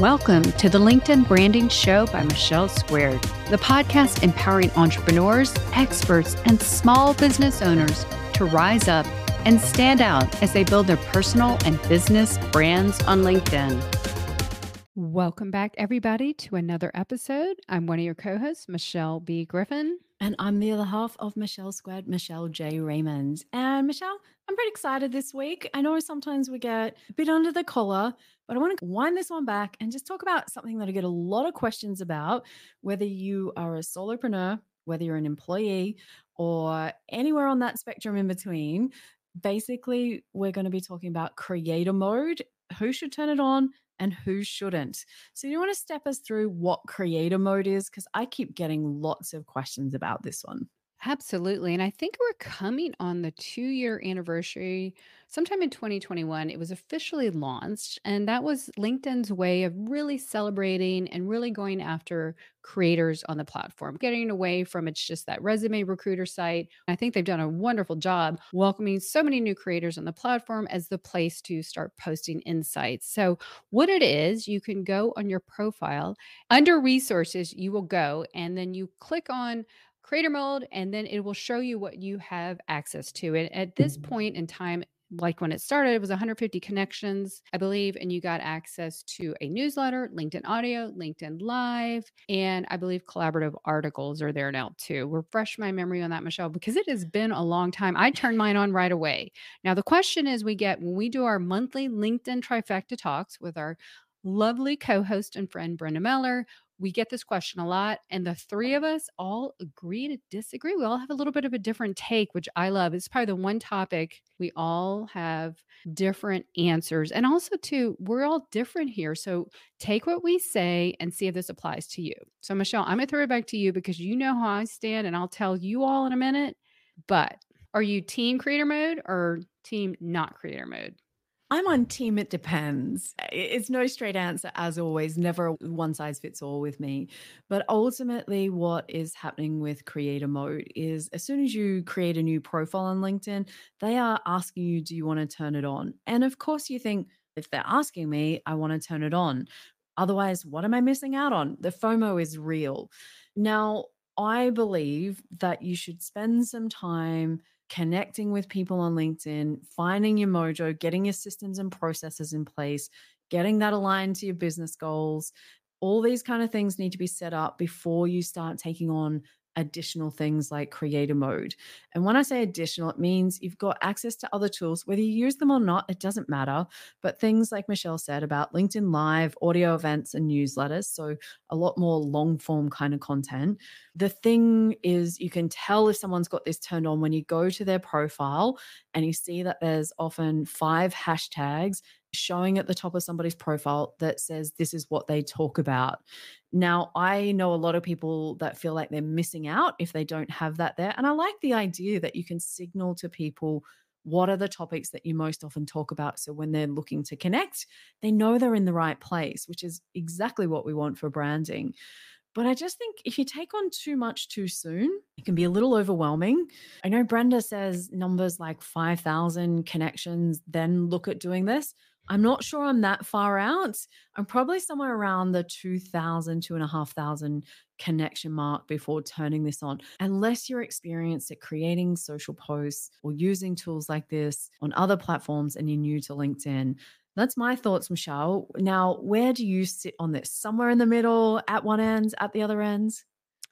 Welcome to the LinkedIn Branding Show by Michelle Squared, the podcast empowering entrepreneurs, experts, and small business owners to rise up and stand out as they build their personal and business brands on LinkedIn. Welcome back, everybody, to another episode. I'm one of your co hosts, Michelle B. Griffin. And I'm the other half of Michelle Squared, Michelle J. Raymond. And Michelle, I'm pretty excited this week. I know sometimes we get a bit under the collar, but I want to wind this one back and just talk about something that I get a lot of questions about, whether you are a solopreneur, whether you're an employee, or anywhere on that spectrum in between. Basically, we're going to be talking about creator mode, who should turn it on, and who shouldn't. So, you want to step us through what creator mode is? Because I keep getting lots of questions about this one. Absolutely. And I think we're coming on the two year anniversary. Sometime in 2021, it was officially launched. And that was LinkedIn's way of really celebrating and really going after creators on the platform, getting away from it's just that resume recruiter site. I think they've done a wonderful job welcoming so many new creators on the platform as the place to start posting insights. So, what it is, you can go on your profile under resources, you will go and then you click on creator mode, and then it will show you what you have access to. And at this mm-hmm. point in time, like when it started, it was 150 connections, I believe, and you got access to a newsletter, LinkedIn audio, LinkedIn live, and I believe collaborative articles are there now too. Refresh my memory on that, Michelle, because it has been a long time. I turned mine on right away. Now, the question is we get when we do our monthly LinkedIn trifecta talks with our lovely co host and friend, Brenda Meller we get this question a lot, and the three of us all agree to disagree. We all have a little bit of a different take, which I love. It's probably the one topic we all have different answers. And also, too, we're all different here. So take what we say and see if this applies to you. So, Michelle, I'm going to throw it back to you because you know how I stand, and I'll tell you all in a minute. But are you team creator mode or team not creator mode? I'm on team it depends. It's no straight answer as always, never one size fits all with me. But ultimately what is happening with creator mode is as soon as you create a new profile on LinkedIn, they are asking you do you want to turn it on? And of course you think if they're asking me, I want to turn it on. Otherwise, what am I missing out on? The FOMO is real. Now, I believe that you should spend some time connecting with people on LinkedIn, finding your mojo, getting your systems and processes in place, getting that aligned to your business goals. All these kind of things need to be set up before you start taking on additional things like creator mode. And when I say additional, it means you've got access to other tools, whether you use them or not, it doesn't matter. But things like Michelle said about LinkedIn Live, audio events, and newsletters. So a lot more long form kind of content. The thing is, you can tell if someone's got this turned on when you go to their profile and you see that there's often five hashtags showing at the top of somebody's profile that says this is what they talk about. Now, I know a lot of people that feel like they're missing out if they don't have that there. And I like the idea that you can signal to people what are the topics that you most often talk about. So when they're looking to connect, they know they're in the right place, which is exactly what we want for branding. But I just think if you take on too much too soon, it can be a little overwhelming. I know Brenda says numbers like 5,000 connections, then look at doing this. I'm not sure I'm that far out. I'm probably somewhere around the 2,000, 2,500 connection mark before turning this on, unless you're experienced at creating social posts or using tools like this on other platforms and you're new to LinkedIn. That's my thoughts, Michelle. Now, where do you sit on this? Somewhere in the middle, at one end, at the other end?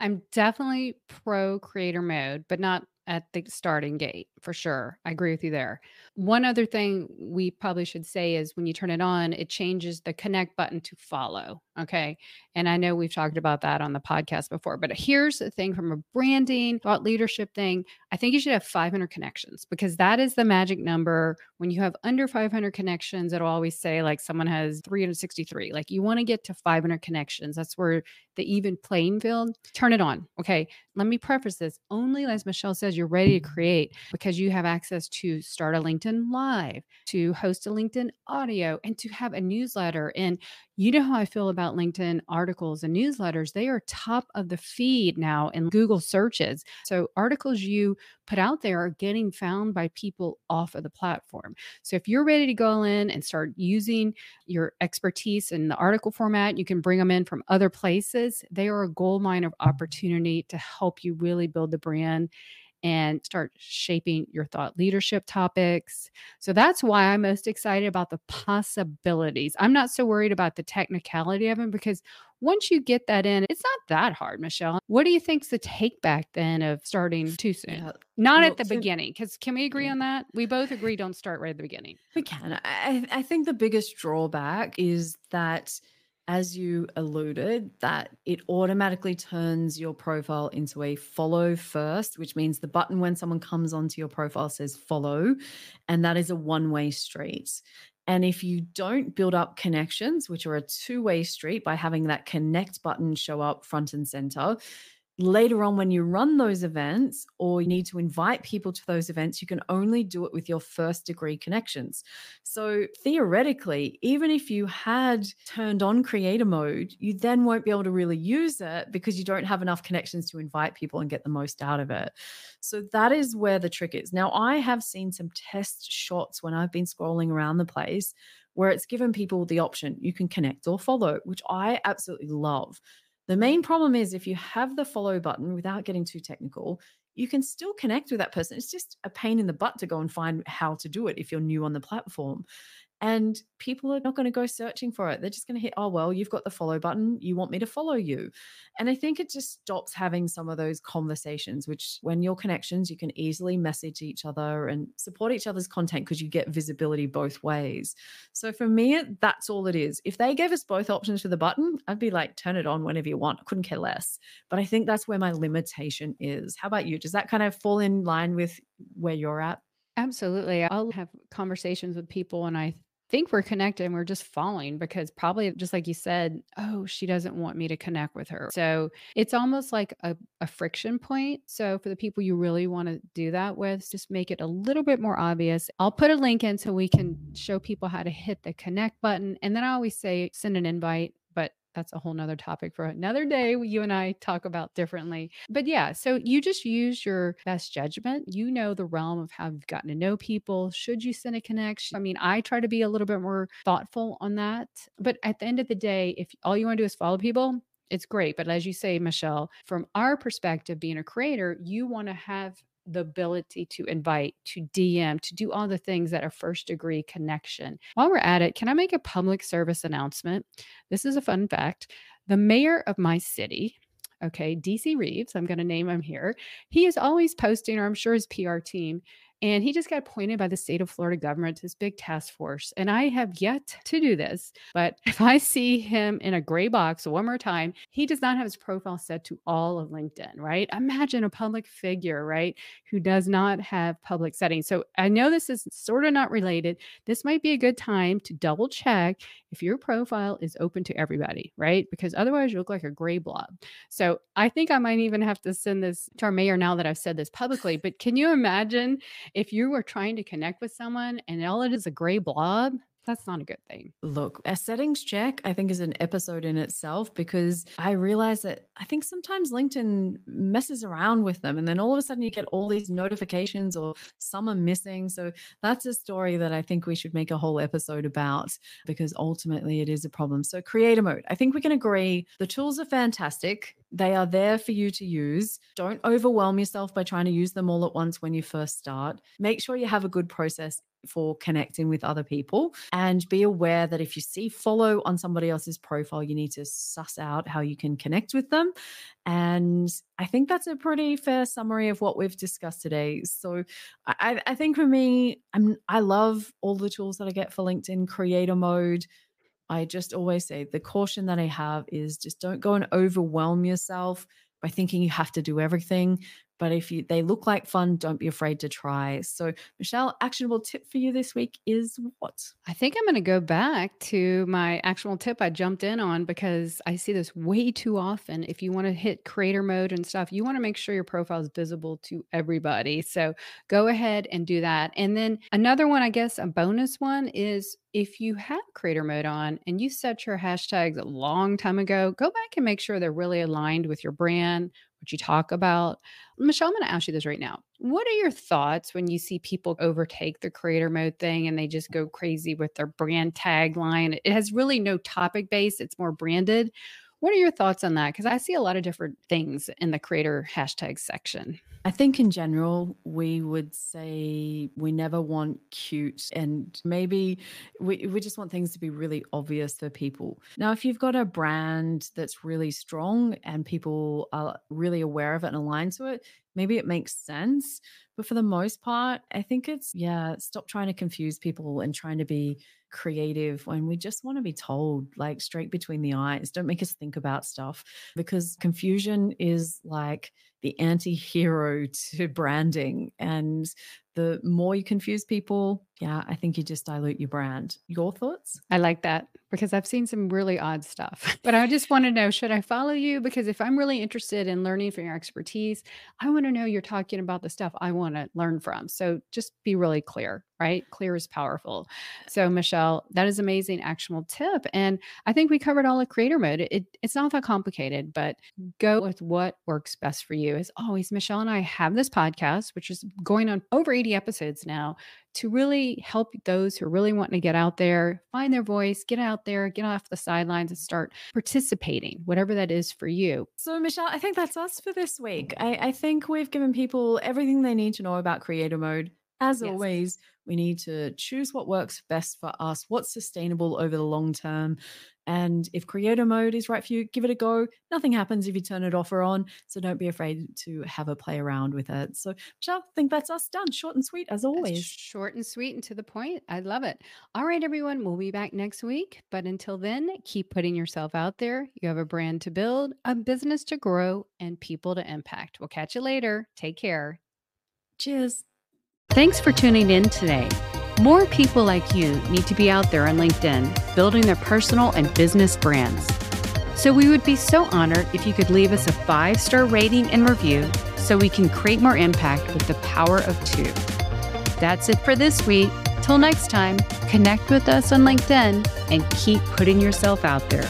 I'm definitely pro creator mode, but not at the starting gate for sure. I agree with you there. One other thing we probably should say is when you turn it on, it changes the connect button to follow. Okay. And I know we've talked about that on the podcast before, but here's the thing from a branding, thought leadership thing. I think you should have 500 connections because that is the magic number. When you have under 500 connections, it'll always say like someone has 363. Like you want to get to 500 connections. That's where the even playing field, turn it on. Okay. Let me preface this only as Michelle says, you're ready to create, because you have access to start a LinkedIn live, to host a LinkedIn audio, and to have a newsletter. And you know how I feel about LinkedIn articles and newsletters. They are top of the feed now in Google searches. So articles you put out there are getting found by people off of the platform. So if you're ready to go in and start using your expertise in the article format, you can bring them in from other places. They are a gold mine of opportunity to help you really build the brand and start shaping your thought leadership topics. So that's why I'm most excited about the possibilities. I'm not so worried about the technicality of them because once you get that in, it's not that hard, Michelle. What do you think's the take back then of starting too soon? Yeah. Not well, at the so, beginning, because can we agree yeah. on that? We both agree don't start right at the beginning. We can. I, I think the biggest drawback is that as you alluded, that it automatically turns your profile into a follow first, which means the button when someone comes onto your profile says follow, and that is a one way street. And if you don't build up connections, which are a two way street by having that connect button show up front and center, later on when you run those events or you need to invite people to those events you can only do it with your first degree connections. So theoretically even if you had turned on creator mode you then won't be able to really use it because you don't have enough connections to invite people and get the most out of it. So that is where the trick is. Now i have seen some test shots when i've been scrolling around the place where it's given people the option you can connect or follow which i absolutely love the main problem is if you have the follow button without getting too technical, you can still connect with that person. It's just a pain in the butt to go and find how to do it if you're new on the platform. And people are not going to go searching for it. They're just going to hit, oh, well, you've got the follow button. You want me to follow you. And I think it just stops having some of those conversations, which when your connections, you can easily message each other and support each other's content because you get visibility both ways. So for me, that's all it is. If they gave us both options for the button, I'd be like, turn it on whenever you want. I couldn't care less. But I think that's where my limitation is. How about you? Does that kind of fall in line with where you're at? Absolutely. I'll have conversations with people and I think we're connected and we're just falling because probably just like you said, oh, she doesn't want me to connect with her. So it's almost like a, a friction point. So for the people you really want to do that with, just make it a little bit more obvious. I'll put a link in so we can show people how to hit the connect button. And then I always say send an invite that's a whole nother topic for another day you and i talk about differently. But yeah so you just use your best judgment. You know the realm of how you've gotten to know people should you send a connection. I mean i try to be a little bit more thoughtful on that. But at the end of the day if all you want to do is follow people it's great. But as you say, Michelle, from our perspective, being a creator, you want to have the ability to invite, to DM, to do all the things that are first degree connection. While we're at it, can I make a public service announcement? This is a fun fact. The mayor of my city, okay, DC Reeves, I'm going to name him here, he is always posting, or I'm sure his PR team and he just got appointed by the state of Florida government to this big task force. And I have yet to do this, but if I see him in a gray box one more time, he does not have his profile set to all of LinkedIn, right? Imagine a public figure, right, who does not have public settings. So I know this is sort of not related. This might be a good time to double check if your profile is open to everybody, right? Because otherwise you look like a gray blob. So I think I might even have to send this to our mayor now that I've said this publicly. But can you imagine if you were trying to connect with someone and all it is a gray blob? that's not a good thing. Look, a settings check, I think, is an episode in itself because I realize that I think sometimes LinkedIn messes around with them. And then all of a sudden you get all these notifications or some are missing. So that's a story that I think we should make a whole episode about because ultimately it is a problem. So, creator mode, I think we can agree the tools are fantastic. They are there for you to use. Don't overwhelm yourself by trying to use them all at once when you first start. Make sure you have a good process for connecting with other people and be aware that if you see follow on somebody else's profile you need to suss out how you can connect with them and i think that's a pretty fair summary of what we've discussed today so i, I think for me i'm i love all the tools that i get for linkedin creator mode i just always say the caution that i have is just don't go and overwhelm yourself by thinking you have to do everything but if you they look like fun, don't be afraid to try. So, Michelle, actionable tip for you this week is what? I think I'm going to go back to my actual tip I jumped in on because I see this way too often. If you want to hit creator mode and stuff, you want to make sure your profile is visible to everybody. So go ahead and do that. And then another one, I guess, a bonus one is if you have creator mode on and you set your hashtags a long time ago, go back and make sure they're really aligned with your brand, what you talk about. Michelle, I'm going to ask you this right now. What are your thoughts when you see people overtake the creator mode thing and they just go crazy with their brand tagline? It has really no topic base, it's more branded. What are your thoughts on that? Because I see a lot of different things in the creator hashtag section. I think in general, we would say we never want cute and maybe we, we just want things to be really obvious for people. Now, if you've got a brand that's really strong and people are really aware of it and aligned to it, maybe it makes sense. But for the most part, I think it's, yeah, stop trying to confuse people and trying to be creative when we just want to be told, like straight between the eyes. Don't make us think about stuff because confusion is like the anti hero to branding. And the more you confuse people, yeah, I think you just dilute your brand. Your thoughts? I like that because I've seen some really odd stuff. But I just want to know should I follow you? Because if I'm really interested in learning from your expertise, I want to know you're talking about the stuff I want to learn from. So just be really clear, right? Clear is powerful. So, Michelle, that is amazing, actionable tip. And I think we covered all of creator mode. It, it's not that complicated, but go with what works best for you. As always, Michelle and I have this podcast, which is going on over 80 episodes now to really help those who are really wanting to get out there, find their voice, get out there, get off the sidelines and start participating, whatever that is for you. So, Michelle, I think that's us for this week. I, I think we've given people everything they need to know about creator mode. As yes. always, we need to choose what works best for us, what's sustainable over the long term. And if creator mode is right for you, give it a go. Nothing happens if you turn it off or on. So don't be afraid to have a play around with it. So, Michelle, I think that's us done. Short and sweet as always. That's short and sweet and to the point. I love it. All right, everyone. We'll be back next week. But until then, keep putting yourself out there. You have a brand to build, a business to grow, and people to impact. We'll catch you later. Take care. Cheers. Thanks for tuning in today. More people like you need to be out there on LinkedIn building their personal and business brands. So we would be so honored if you could leave us a five star rating and review so we can create more impact with the power of two. That's it for this week. Till next time, connect with us on LinkedIn and keep putting yourself out there.